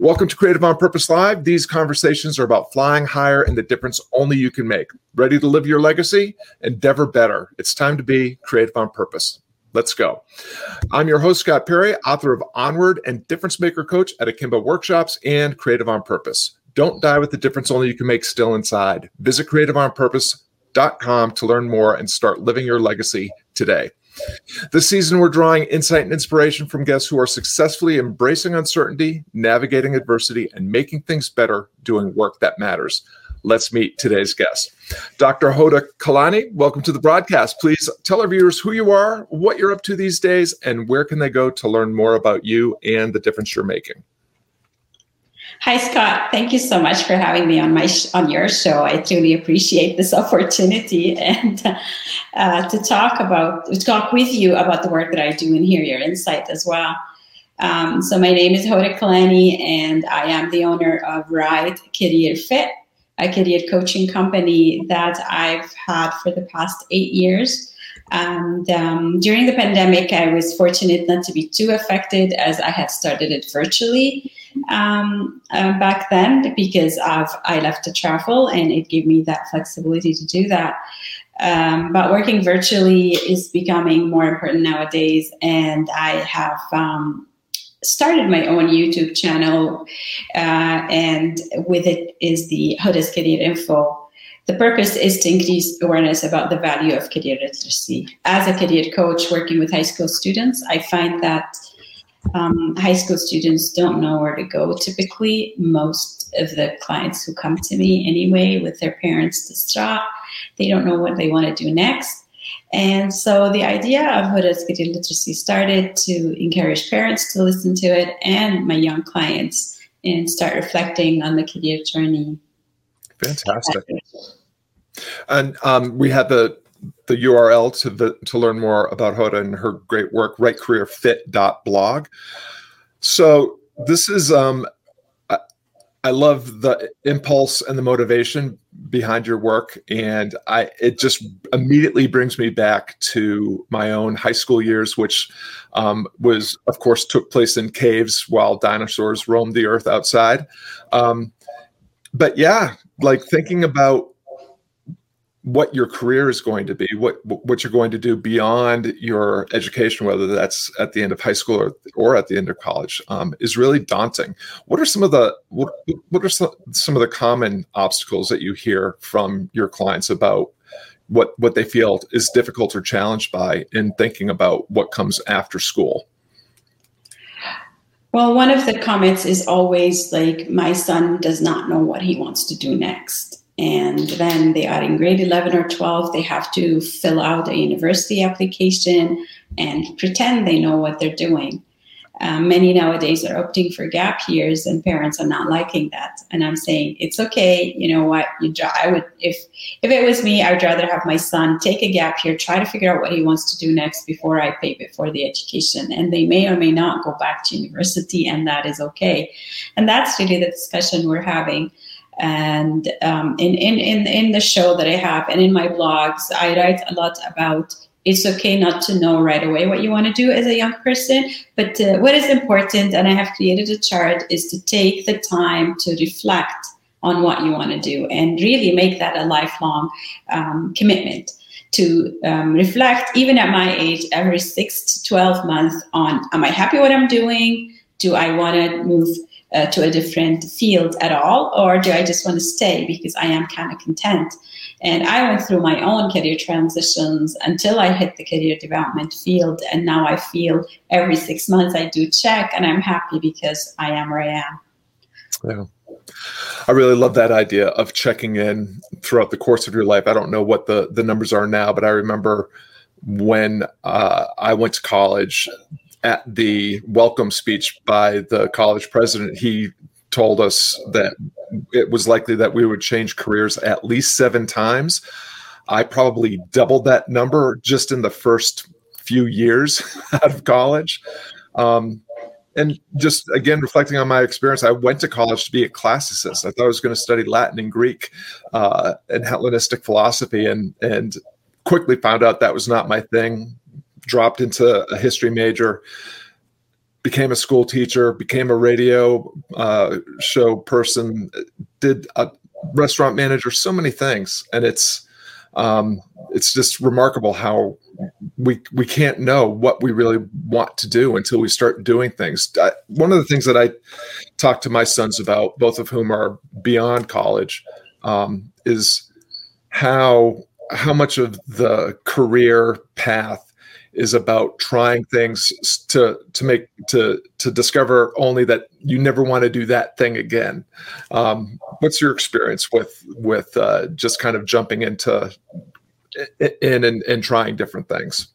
Welcome to Creative on Purpose Live. These conversations are about flying higher and the difference only you can make. Ready to live your legacy? Endeavor better. It's time to be creative on purpose. Let's go. I'm your host, Scott Perry, author of Onward and Difference Maker Coach at Akimbo Workshops and Creative on Purpose. Don't die with the difference only you can make still inside. Visit creativeonpurpose.com to learn more and start living your legacy today. This season, we're drawing insight and inspiration from guests who are successfully embracing uncertainty, navigating adversity, and making things better doing work that matters. Let's meet today's guest. Dr. Hoda Kalani, welcome to the broadcast. Please tell our viewers who you are, what you're up to these days, and where can they go to learn more about you and the difference you're making. Hi, Scott. Thank you so much for having me on my sh- on your show. I truly appreciate this opportunity and uh, to talk about to talk with you about the work that I do and hear your insight as well. Um, so my name is Hoda Kalani, and I am the owner of Right Career Fit, a career coaching company that I've had for the past eight years. And um, during the pandemic, I was fortunate not to be too affected as I had started it virtually um, uh, back then because of I left to travel and it gave me that flexibility to do that. Um, but working virtually is becoming more important nowadays, and I have um, started my own YouTube channel, uh, and with it is the Hoda's Career Info. The purpose is to increase awareness about the value of career literacy. As a career coach working with high school students, I find that um, high school students don't know where to go typically. Most of the clients who come to me anyway with their parents distraught, they don't know what they want to do next. And so the idea of Career Literacy started to encourage parents to listen to it and my young clients and start reflecting on the career journey. Fantastic. And um, we had the the URL to the to learn more about Hoda and her great work, rightcareerfit.blog. So this is um I, I love the impulse and the motivation behind your work and I it just immediately brings me back to my own high school years which um, was of course took place in caves while dinosaurs roamed the earth outside. Um, but yeah, like thinking about what your career is going to be, what what you're going to do beyond your education, whether that's at the end of high school or, or at the end of college, um, is really daunting. What are some of the what, what are some, some of the common obstacles that you hear from your clients about what what they feel is difficult or challenged by in thinking about what comes after school? Well, one of the comments is always like, "My son does not know what he wants to do next." And then they are in grade 11 or 12 they have to fill out a university application and pretend they know what they're doing. Um, many nowadays are opting for gap years and parents are not liking that. And i'm saying it's okay you know what? You i would if if it was me i would rather have my son take a gap year try to figure out what he wants to do next before i pay for the education. And they may or may not go back to university and that is okay. And that's really the discussion we're having and um, in, in, in, in the show that I have and in my blogs, I write a lot about it's okay not to know right away what you want to do as a young person. But uh, what is important, and I have created a chart, is to take the time to reflect on what you want to do and really make that a lifelong um, commitment to um, reflect, even at my age, every six to 12 months on am I happy what I'm doing? Do I want to move uh, to a different field at all, or do I just want to stay because I am kind of content? And I went through my own career transitions until I hit the career development field. And now I feel every six months I do check and I'm happy because I am where I am. Yeah. I really love that idea of checking in throughout the course of your life. I don't know what the, the numbers are now, but I remember when uh, I went to college, at the welcome speech by the college president, he told us that it was likely that we would change careers at least seven times. I probably doubled that number just in the first few years out of college. Um, and just again, reflecting on my experience, I went to college to be a classicist. I thought I was going to study Latin and Greek uh, and Hellenistic philosophy, and and quickly found out that was not my thing dropped into a history major became a school teacher, became a radio uh, show person, did a restaurant manager, so many things, and it's um, it's just remarkable how we we can't know what we really want to do until we start doing things. I, one of the things that I talk to my sons about, both of whom are beyond college, um, is how how much of the career path is about trying things to to make to to discover only that you never want to do that thing again. Um, what's your experience with with uh, just kind of jumping into in and, and trying different things?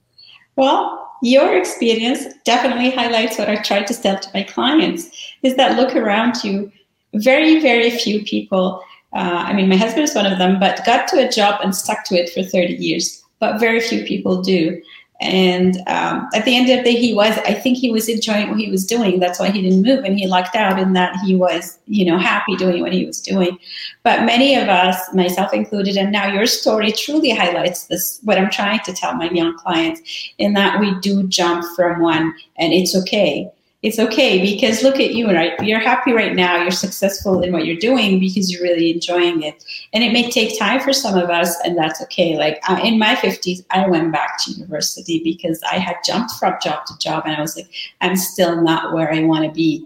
Well, your experience definitely highlights what I try to tell to my clients is that look around you. Very, very few people, uh, I mean, my husband is one of them, but got to a job and stuck to it for 30 years. But very few people do. And um, at the end of the day, he was, I think he was enjoying what he was doing. That's why he didn't move and he lucked out in that he was, you know, happy doing what he was doing. But many of us, myself included, and now your story truly highlights this, what I'm trying to tell my young clients, in that we do jump from one and it's okay it's okay because look at you, right? You're happy right now. You're successful in what you're doing because you're really enjoying it. And it may take time for some of us, and that's okay. Like uh, in my 50s, I went back to university because I had jumped from job to job, and I was like, I'm still not where I want to be.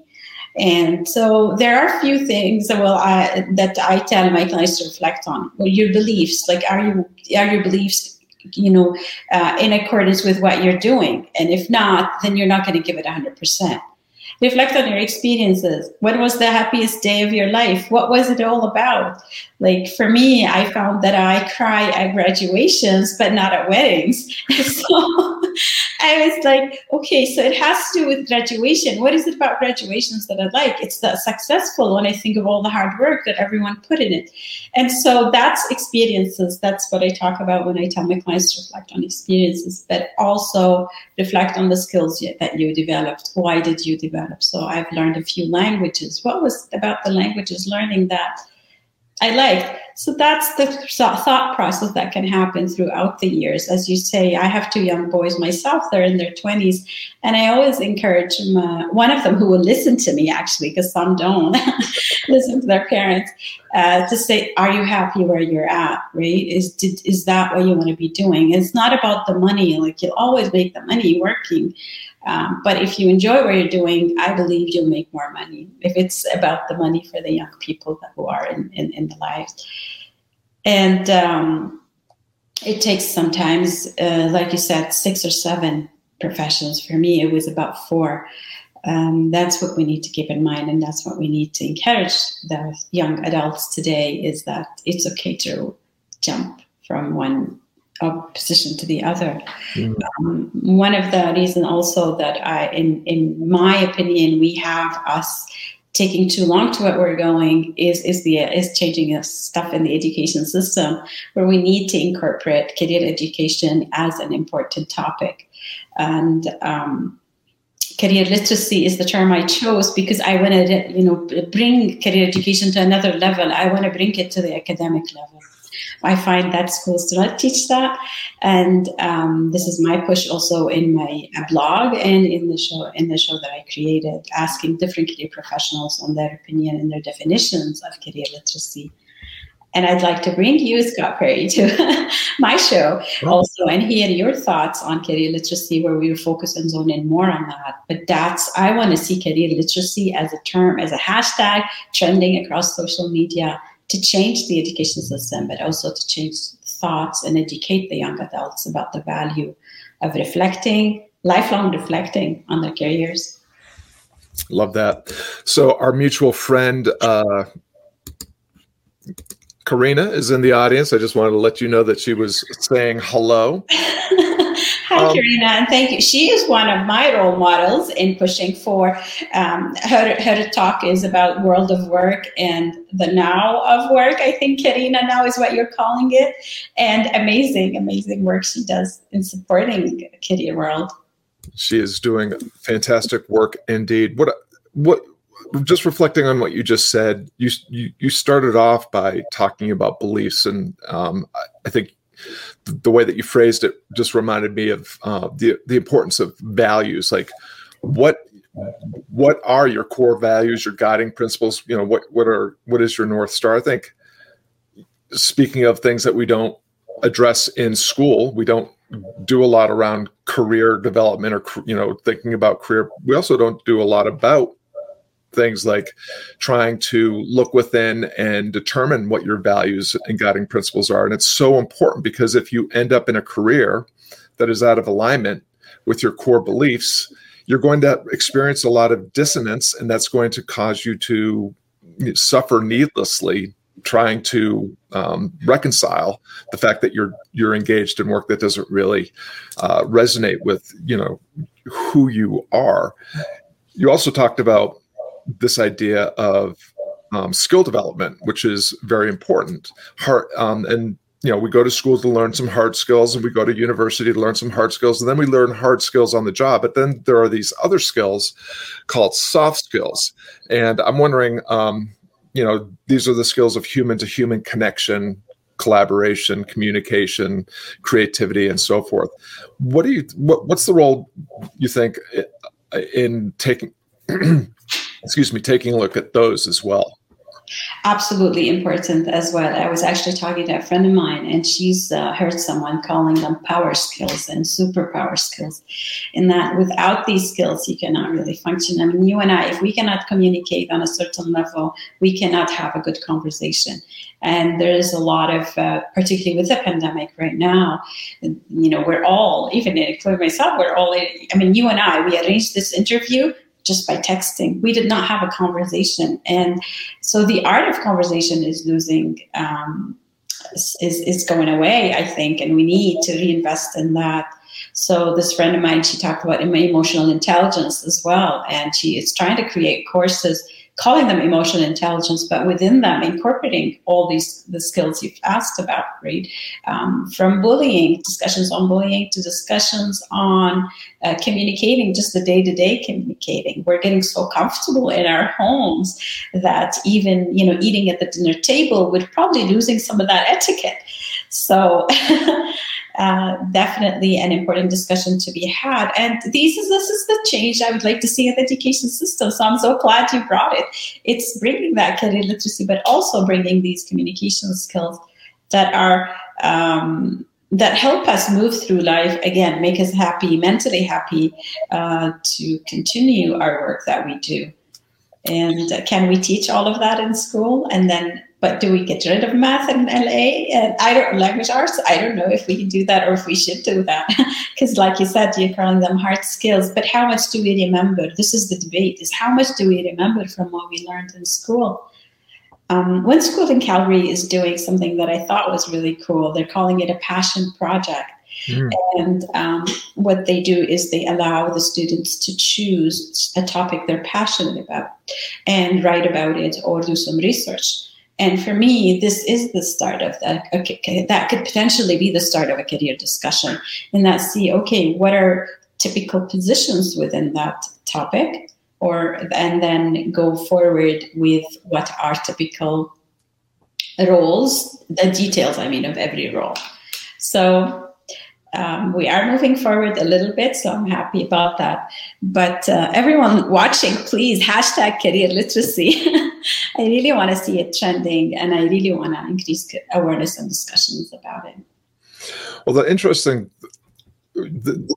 And so there are a few things that, well, I, that I tell my clients to reflect on. Well, your beliefs, like, are you are your beliefs you know, uh, in accordance with what you're doing. And if not, then you're not going to give it 100%. Reflect on your experiences. When was the happiest day of your life? What was it all about? Like for me, I found that I cry at graduations, but not at weddings. so I was like, okay, so it has to do with graduation. What is it about graduations that I like? It's the successful when I think of all the hard work that everyone put in it. And so that's experiences. That's what I talk about when I tell my clients to reflect on experiences, but also reflect on the skills that you developed. Why did you develop? So I've learned a few languages. What was about the languages learning that I like. So that's the thought process that can happen throughout the years. As you say, I have two young boys myself, they're in their 20s. And I always encourage them, uh, one of them who will listen to me actually, because some don't listen to their parents, uh, to say, Are you happy where you're at? Right? Is, did, is that what you want to be doing? it's not about the money, like you'll always make the money working. Um, but if you enjoy what you're doing, I believe you'll make more money if it's about the money for the young people who are in, in, in the lives. And um, it takes sometimes, uh, like you said, six or seven professions. For me, it was about four. Um, that's what we need to keep in mind, and that's what we need to encourage the young adults today: is that it's okay to jump from one position to the other. Mm. Um, one of the reasons also that I, in in my opinion, we have us taking too long to what we're going is is the is changing stuff in the education system where we need to incorporate career education as an important topic and um, career literacy is the term I chose because I want to you know bring career education to another level I want to bring it to the academic level I find that schools do not teach that, and um, this is my push also in my uh, blog and in the show in the show that I created, asking different career professionals on their opinion and their definitions of career literacy. And I'd like to bring you, Scott Perry, to my show also and hear your thoughts on career literacy, where we focus and zone in more on that. But that's, I want to see career literacy as a term, as a hashtag trending across social media to change the education system, but also to change thoughts and educate the young adults about the value of reflecting, lifelong reflecting on their careers. Love that. So, our mutual friend, uh, Karina, is in the audience. I just wanted to let you know that she was saying hello. Hi, um, Karina, and thank you. She is one of my role models in pushing for um, her, her talk is about world of work and the now of work. I think Karina now is what you're calling it, and amazing, amazing work she does in supporting Career World. She is doing fantastic work indeed. What what just reflecting on what you just said, you you, you started off by talking about beliefs, and um, I think the way that you phrased it just reminded me of uh, the the importance of values. Like, what what are your core values, your guiding principles? You know, what what are what is your north star? I think speaking of things that we don't address in school, we don't do a lot around career development or you know thinking about career. We also don't do a lot about things like trying to look within and determine what your values and guiding principles are. And it's so important because if you end up in a career that is out of alignment with your core beliefs, you're going to experience a lot of dissonance, and that's going to cause you to suffer needlessly trying to um, reconcile the fact that you're you're engaged in work that doesn't really uh, resonate with you know who you are. You also talked about this idea of um, skill development, which is very important. Heart um, and you know we go to school to learn some hard skills and we go to university to learn some hard skills and then we learn hard skills on the job but then there are these other skills called soft skills and i'm wondering um, you know these are the skills of human to human connection collaboration communication creativity and so forth what do you what, what's the role you think in taking excuse me taking a look at those as well absolutely important as well. I was actually talking to a friend of mine, and she's uh, heard someone calling them power skills and superpower skills. In that, without these skills, you cannot really function. I mean, you and I, if we cannot communicate on a certain level, we cannot have a good conversation. And there is a lot of, uh, particularly with the pandemic right now, you know, we're all, even including myself, we're all, I mean, you and I, we arranged this interview just by texting. We did not have a conversation. And so the art of conversation is losing, um, is, is going away, I think, and we need to reinvest in that. So this friend of mine, she talked about emotional intelligence as well, and she is trying to create courses calling them emotional intelligence, but within them incorporating all these the skills you've asked about, right? Um, from bullying, discussions on bullying to discussions on uh, communicating, just the day to day communicating. We're getting so comfortable in our homes that even you know eating at the dinner table, we're probably losing some of that etiquette. So uh, definitely an important discussion to be had. And this is this is the change I would like to see in the education system. So I'm so glad you brought it. It's bringing that career literacy, but also bringing these communication skills that are um, that help us move through life again, make us happy, mentally happy, uh, to continue our work that we do. And uh, can we teach all of that in school? And then but do we get rid of math in LA and I don't language arts? I don't know if we can do that or if we should do that. Because like you said, you're calling them hard skills, but how much do we remember? This is the debate is how much do we remember from what we learned in school? Um, one school in Calgary is doing something that I thought was really cool. They're calling it a passion project. Mm. And um, what they do is they allow the students to choose a topic they're passionate about and write about it or do some research. And for me, this is the start of that. Okay, that could potentially be the start of a career discussion. And that see, okay, what are typical positions within that topic? Or and then go forward with what are typical roles, the details, I mean, of every role. So um, we are moving forward a little bit, so I'm happy about that. But uh, everyone watching, please hashtag career literacy. I really want to see it trending, and I really want to increase awareness and discussions about it. Well, the interesting, the,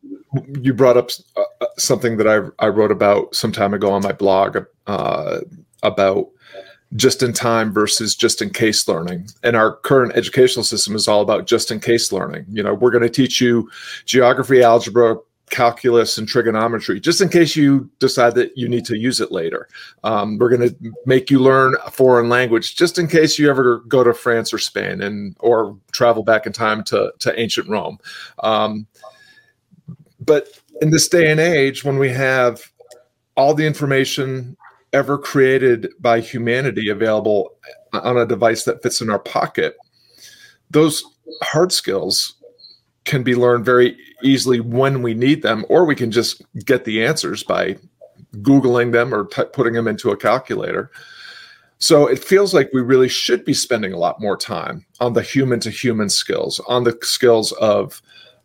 you brought up uh, uh, something that I, I wrote about some time ago on my blog uh, about just in time versus just in case learning. And our current educational system is all about just in case learning. You know, we're going to teach you geography, algebra, calculus, and trigonometry just in case you decide that you need to use it later. Um, we're going to make you learn a foreign language just in case you ever go to France or Spain and or travel back in time to, to ancient Rome. Um, but in this day and age, when we have all the information ever created by humanity available on a device that fits in our pocket, those hard skills can be learned very easily when we need them, or we can just get the answers by Googling them or t- putting them into a calculator. So it feels like we really should be spending a lot more time on the human to human skills, on the skills of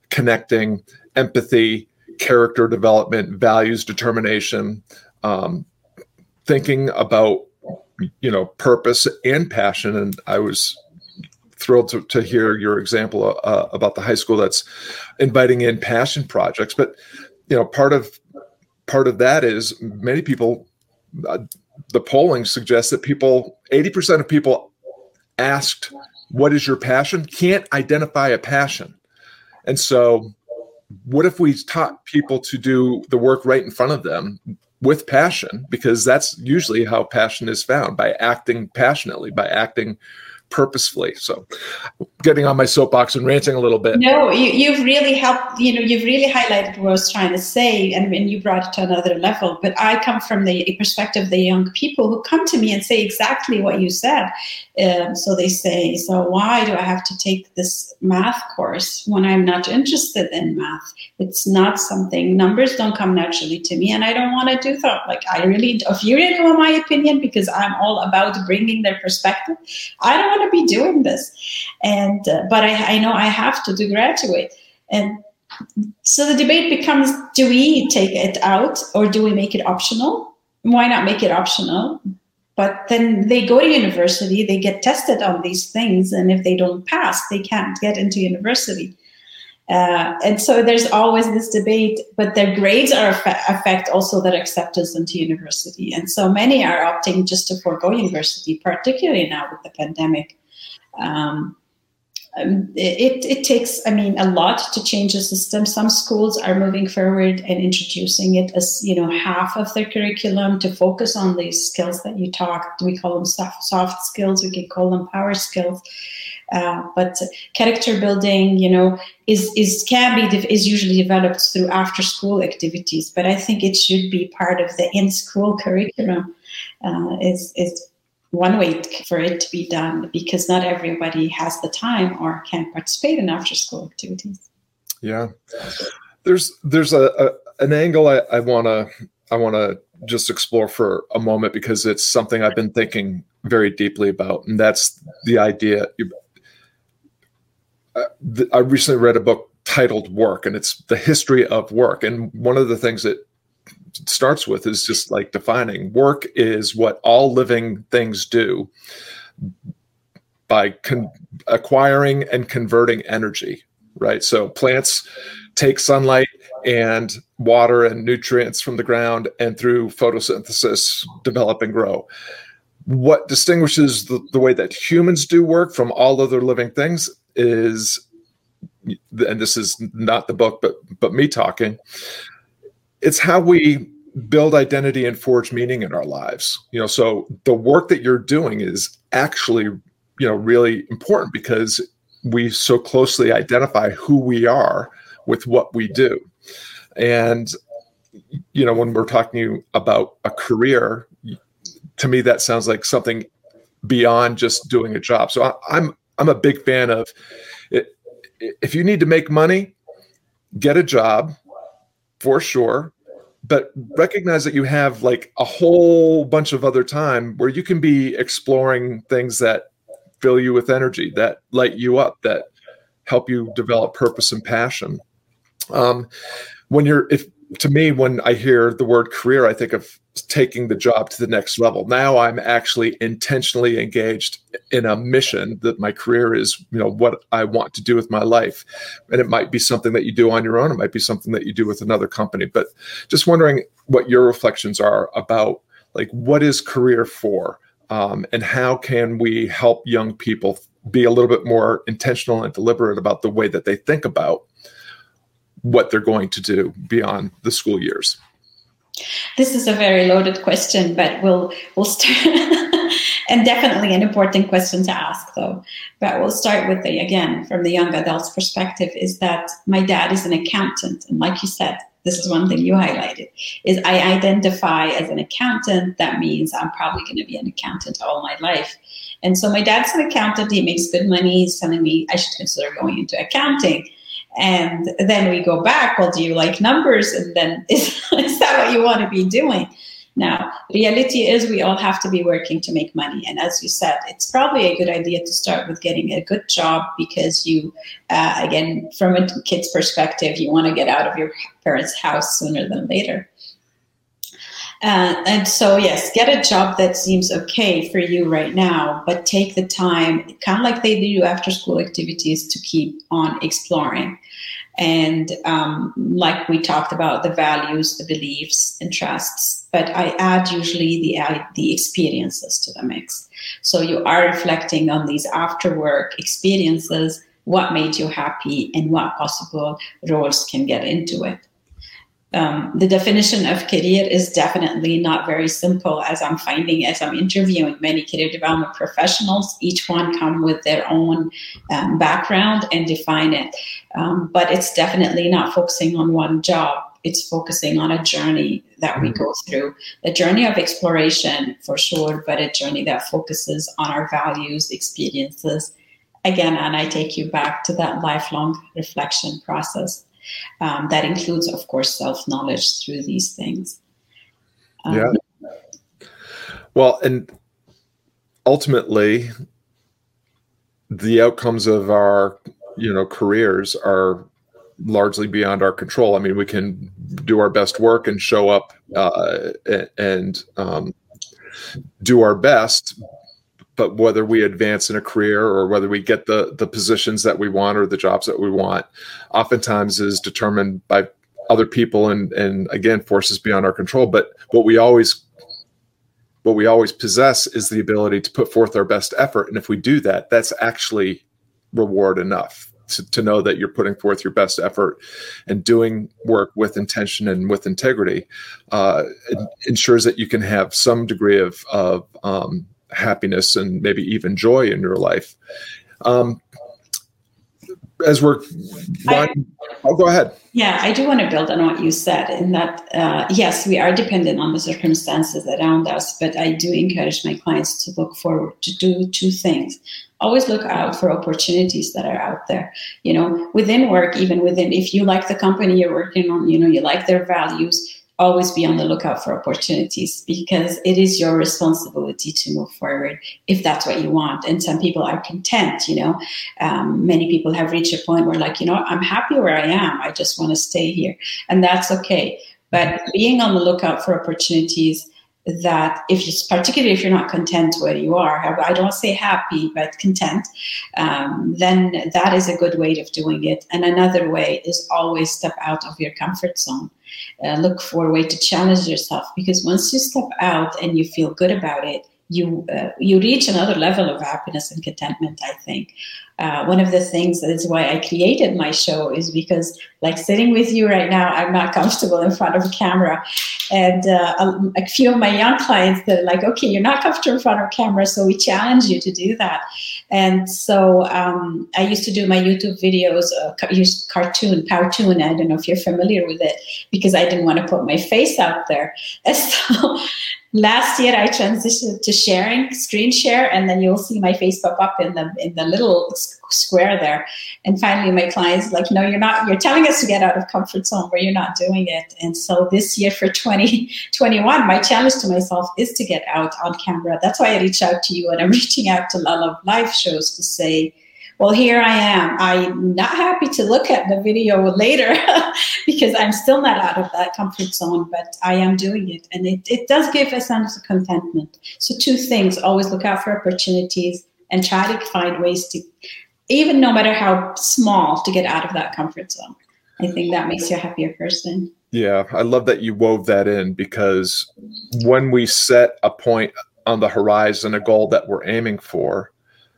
connecting, empathy, character development, values determination, um, thinking about you know purpose and passion. And i was thrilled to, to hear your example uh, about the high school that's inviting in passion projects. But you know part of part of that is many people uh, the polling suggests that people 80% of people asked what is your passion? Can't identify a passion. And so what if we taught people to do the work right in front of them with passion because that's usually how passion is found by acting passionately by acting purposefully. So, getting on my soapbox and ranting a little bit. No, you, have really helped. You know, you've really highlighted what I was trying to say, and, you brought it to another level. But I come from the perspective of the young people who come to me and say exactly what you said. Um, so they say, "So why do I have to take this math course when I'm not interested in math? It's not something. Numbers don't come naturally to me, and I don't want to do that. Like I really, if you really want my opinion, because I'm all about bringing their perspective, I don't want to be doing this. And uh, but I, I know I have to to graduate. And so the debate becomes: Do we take it out or do we make it optional? Why not make it optional? But then they go to university, they get tested on these things, and if they don't pass, they can't get into university. Uh, and so there's always this debate, but their grades are affect also their acceptance into university. And so many are opting just to forego university, particularly now with the pandemic. Um, um it, it takes, I mean, a lot to change the system. Some schools are moving forward and introducing it as, you know, half of their curriculum to focus on these skills that you talked. We call them soft, soft skills. We can call them power skills. Uh, but character building, you know, is is can be is usually developed through after school activities. But I think it should be part of the in school curriculum. Uh, is is one way for it to be done because not everybody has the time or can participate in after school activities. Yeah, there's there's a, a an angle I want to I want to just explore for a moment because it's something I've been thinking very deeply about, and that's the idea. Uh, I recently read a book titled Work, and it's the history of work. And one of the things that starts with is just like defining work is what all living things do by con- acquiring and converting energy, right? So plants take sunlight and water and nutrients from the ground and through photosynthesis develop and grow. What distinguishes the, the way that humans do work from all other living things is and this is not the book but but me talking it's how we build identity and forge meaning in our lives. You know so the work that you're doing is actually you know really important because we so closely identify who we are with what we do. And you know when we're talking about a career to me that sounds like something beyond just doing a job. So I, i'm i'm a big fan of if you need to make money get a job for sure but recognize that you have like a whole bunch of other time where you can be exploring things that fill you with energy that light you up that help you develop purpose and passion. Um, when you're if to me when i hear the word career i think of taking the job to the next level. Now i'm actually intentionally engaged in a mission that my career is you know what i want to do with my life. And it might be something that you do on your own. It might be something that you do with another company. But just wondering what your reflections are about like what is career for? Um, and how can we help young people be a little bit more intentional and deliberate about the way that they think about what they're going to do beyond the school years this is a very loaded question, but we'll we'll start and definitely an important question to ask though. But we'll start with the again from the young adult's perspective is that my dad is an accountant, and like you said, this is one thing you highlighted is I identify as an accountant. That means I'm probably going to be an accountant all my life. And so my dad's an accountant. He makes good money. He's telling me I should consider going into accounting. And then we go back, well, do you like numbers? And then is, is that what you want to be doing? Now, reality is we all have to be working to make money. And as you said, it's probably a good idea to start with getting a good job because you, uh, again, from a kid's perspective, you want to get out of your parents' house sooner than later. Uh, and so, yes, get a job that seems okay for you right now, but take the time, kind of like they do after school activities, to keep on exploring. And um, like we talked about, the values, the beliefs, interests, but I add usually the the experiences to the mix. So you are reflecting on these after work experiences, what made you happy, and what possible roles can get into it um, the definition of career is definitely not very simple. As i'm finding as i'm interviewing many career development professionals each one come with their own um, background and define it. Um, but it's definitely not focusing on one job. It's focusing on a journey that we go through. A journey of exploration for sure but a journey that focuses on our values experiences. Again and i take you back to that lifelong reflection process um, that includes, of course, self knowledge through these things. Um, yeah. Well, and ultimately, the outcomes of our you know careers are largely beyond our control. I mean, we can do our best work and show up uh, and um, do our best, but whether we advance in a career or whether we get the the positions that we want or the jobs that we want oftentimes is determined by other people and and again forces beyond our control. But what we always what we always possess is the ability to put forth our best effort. And if we do that that's actually reward enough to, to know that you're putting forth your best effort and doing work with intention and with integrity uh, ensures that you can have some degree of, of um, happiness and maybe even joy in your life. Um, as we're I, oh, go ahead. Yeah, I do want to build on what you said in that, uh, yes, we are dependent on the circumstances around us, but I do encourage my clients to look forward to do two things. Always look out for opportunities that are out there. You know, within work, even within, if you like the company you're working on, you know, you like their values, always be on the lookout for opportunities because it is your responsibility to move forward if that's what you want. And some people are content, you know. Um, many people have reached a point where, like, you know, I'm happy where I am. I just want to stay here. And that's okay. But being on the lookout for opportunities that if you particularly if you're not content where you are i don't say happy but content um, then that is a good way of doing it. And another way is always step out of your comfort zone. Uh, look for a way to challenge yourself because once you step out and you feel good about it you uh, you reach another level of happiness and contentment i think uh, one of the things that is why I created my show is because, like sitting with you right now, I'm not comfortable in front of a camera. And uh, a, a, few of my young clients, they're like, okay, you're not comfortable in front of camera, so we challenge you to do that. And so um, I used to do my YouTube videos, uh, use cartoon, Powtoon. I don't know if you're familiar with it, because I didn't want to put my face out there. And so last year I transitioned to sharing, screen share, and then you'll see my face pop up in the in the little square there. And finally, my clients like, no, you're not. You're telling us to get out of comfort zone, but you're not doing it. And so this year for 2021, my challenge to myself is to get out on camera. That's why I reach out to you, and I'm reaching out to a lot of live shows to say well, here I am. I'm not happy to look at the video later because I'm still not out of that comfort zone, but I am doing it. And it, it does give a sense of contentment. So, two things always look out for opportunities and try to find ways to, even no matter how small, to get out of that comfort zone. I think that makes you a happier person. Yeah, I love that you wove that in because when we set a point on the horizon, a goal that we're aiming for,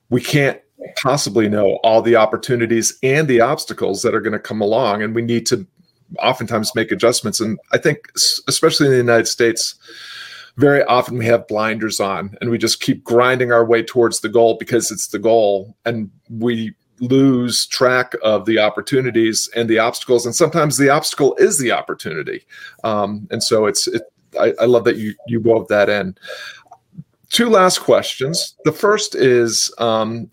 we can't possibly know all the opportunities and the obstacles that are going to come along and we need to oftentimes make adjustments. And i think especially in the united states very often we have blinders on and we just keep grinding our way towards the goal because it's the goal and we lose track of the opportunities and the obstacles and sometimes the obstacle is the opportunity. Um, and so it's it, I, I, love that you you wove that in. Two last questions. The first is um,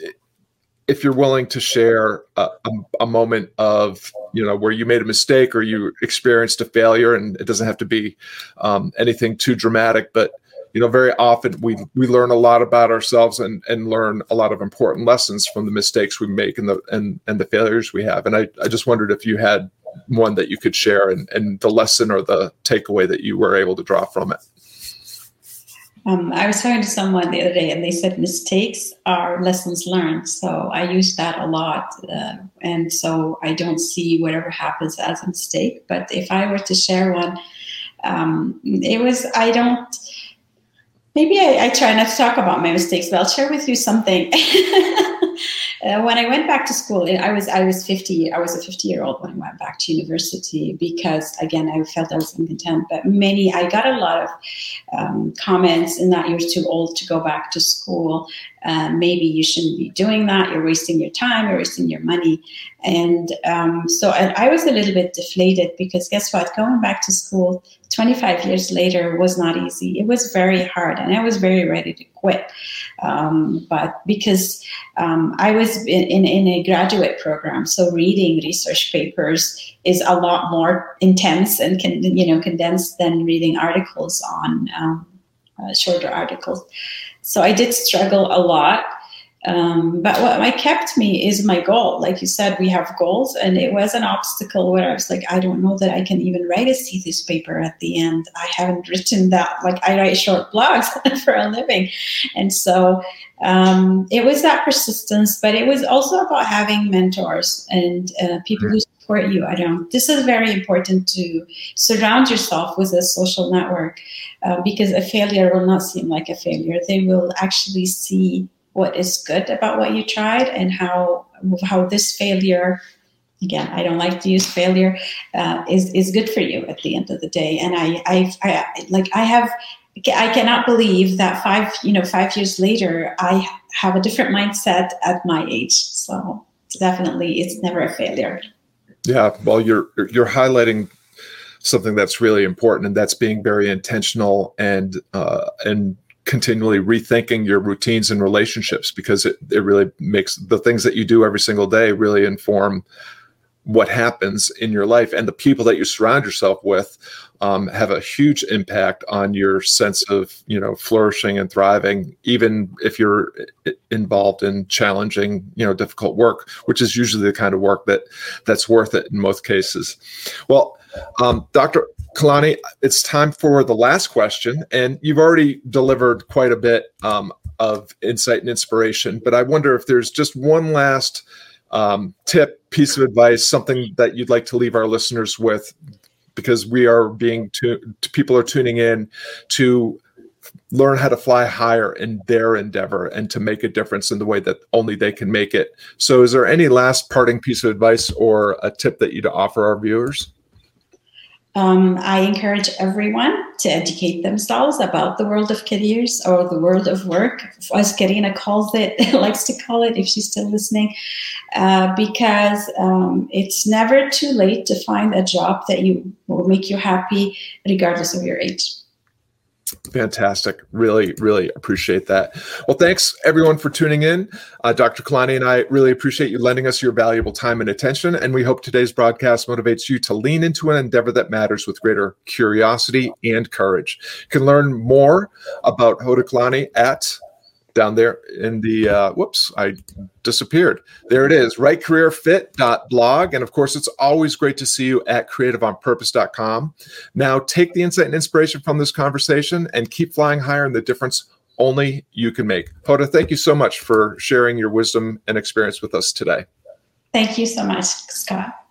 if you're willing to share a, a, a, moment of you know where you made a mistake or you experienced a failure and it doesn't have to be um, anything too dramatic but you know very often we we learn a lot about ourselves and and learn a lot of important lessons from the mistakes we make and the and and the failures we have. And i i just wondered if you had one that you could share and and the lesson or the takeaway that you were able to draw from it Um, I was talking to someone the other day, and they said mistakes are lessons learned. So I use that a lot, uh, and so I don't see whatever happens as a mistake. But if I were to share one, um, it was I don't. Maybe I, I, try not to talk about my mistakes, but I'll share with you something. uh, when I went back to school, I was I was fifty. I was a fifty year old when I went back to university because again I felt I was incontent. But many I got a lot of um, comments in that you're too old to go back to school. Uh, maybe you shouldn't be doing that. You're wasting your time. You're wasting your money. And um, so I, I was a little bit deflated because guess what? Going back to school 25 years later was not easy. It was very hard, and I was very ready to quit. Um, but because um, I was in, in, in, a graduate program, so reading research papers is a lot more intense and can you know condensed than reading articles on um, uh, shorter articles. So I did struggle a lot. Um, but what kept me is my goal. Like you said, we have goals, and it was an obstacle where I was like, I don't know that I can even write a thesis paper at the end. I haven't written that. Like I write short blogs for a living, and so um, it was that persistence. But it was also about having mentors and uh, people who support you. I don't. This is very important to surround yourself with a social network uh, because a failure will not seem like a failure. They will actually see what is good about what you tried and how how this failure again i don't like to use failure uh, is is good for you at the end of the day. And I, I i like i have i cannot believe that five you know five years later i have a different mindset at my age. So definitely it's never a failure. Yeah well you're you're highlighting something that's really important and that's being very intentional and uh, and continually rethinking your routines and relationships because it, it really makes the things that you do every single day really inform what happens in your life. And the people that you surround yourself with um, have a huge impact on your sense of you know flourishing and thriving even if you're involved in challenging you know difficult work which is usually the kind of work that that's worth it in most cases. Well um, dr Kalani, it's time for the last question, and you've already delivered quite a bit um, of insight and inspiration. But I wonder if there's just one last um, tip, piece of advice, something that you'd like to leave our listeners with, because we are being tu- people are tuning in to learn how to fly higher in their endeavor and to make a difference in the way that only they can make it. So, is there any last parting piece of advice or a tip that you'd offer our viewers? Um, I encourage everyone to educate themselves about the world of careers or the world of work, as Karina calls it, likes to call it, if she's still listening, uh, because um, it's never too late to find a job that you will make you happy, regardless of your age. Fantastic. Really, really appreciate that. Well, thanks everyone for tuning in. Uh, Dr. Kalani and I really appreciate you lending us your valuable time and attention. And we hope today's broadcast motivates you to lean into an endeavor that matters with greater curiosity and courage. You can learn more about Hoda Kalani at down there in the uh, whoops i disappeared. There it is rightcareerfit.blog and of course it's always great to see you at creativeonpurpose.com now take the insight and inspiration from this conversation and keep flying higher in the difference only you can make. Hoda thank you so much for sharing your wisdom and experience with us today. Thank you so much scott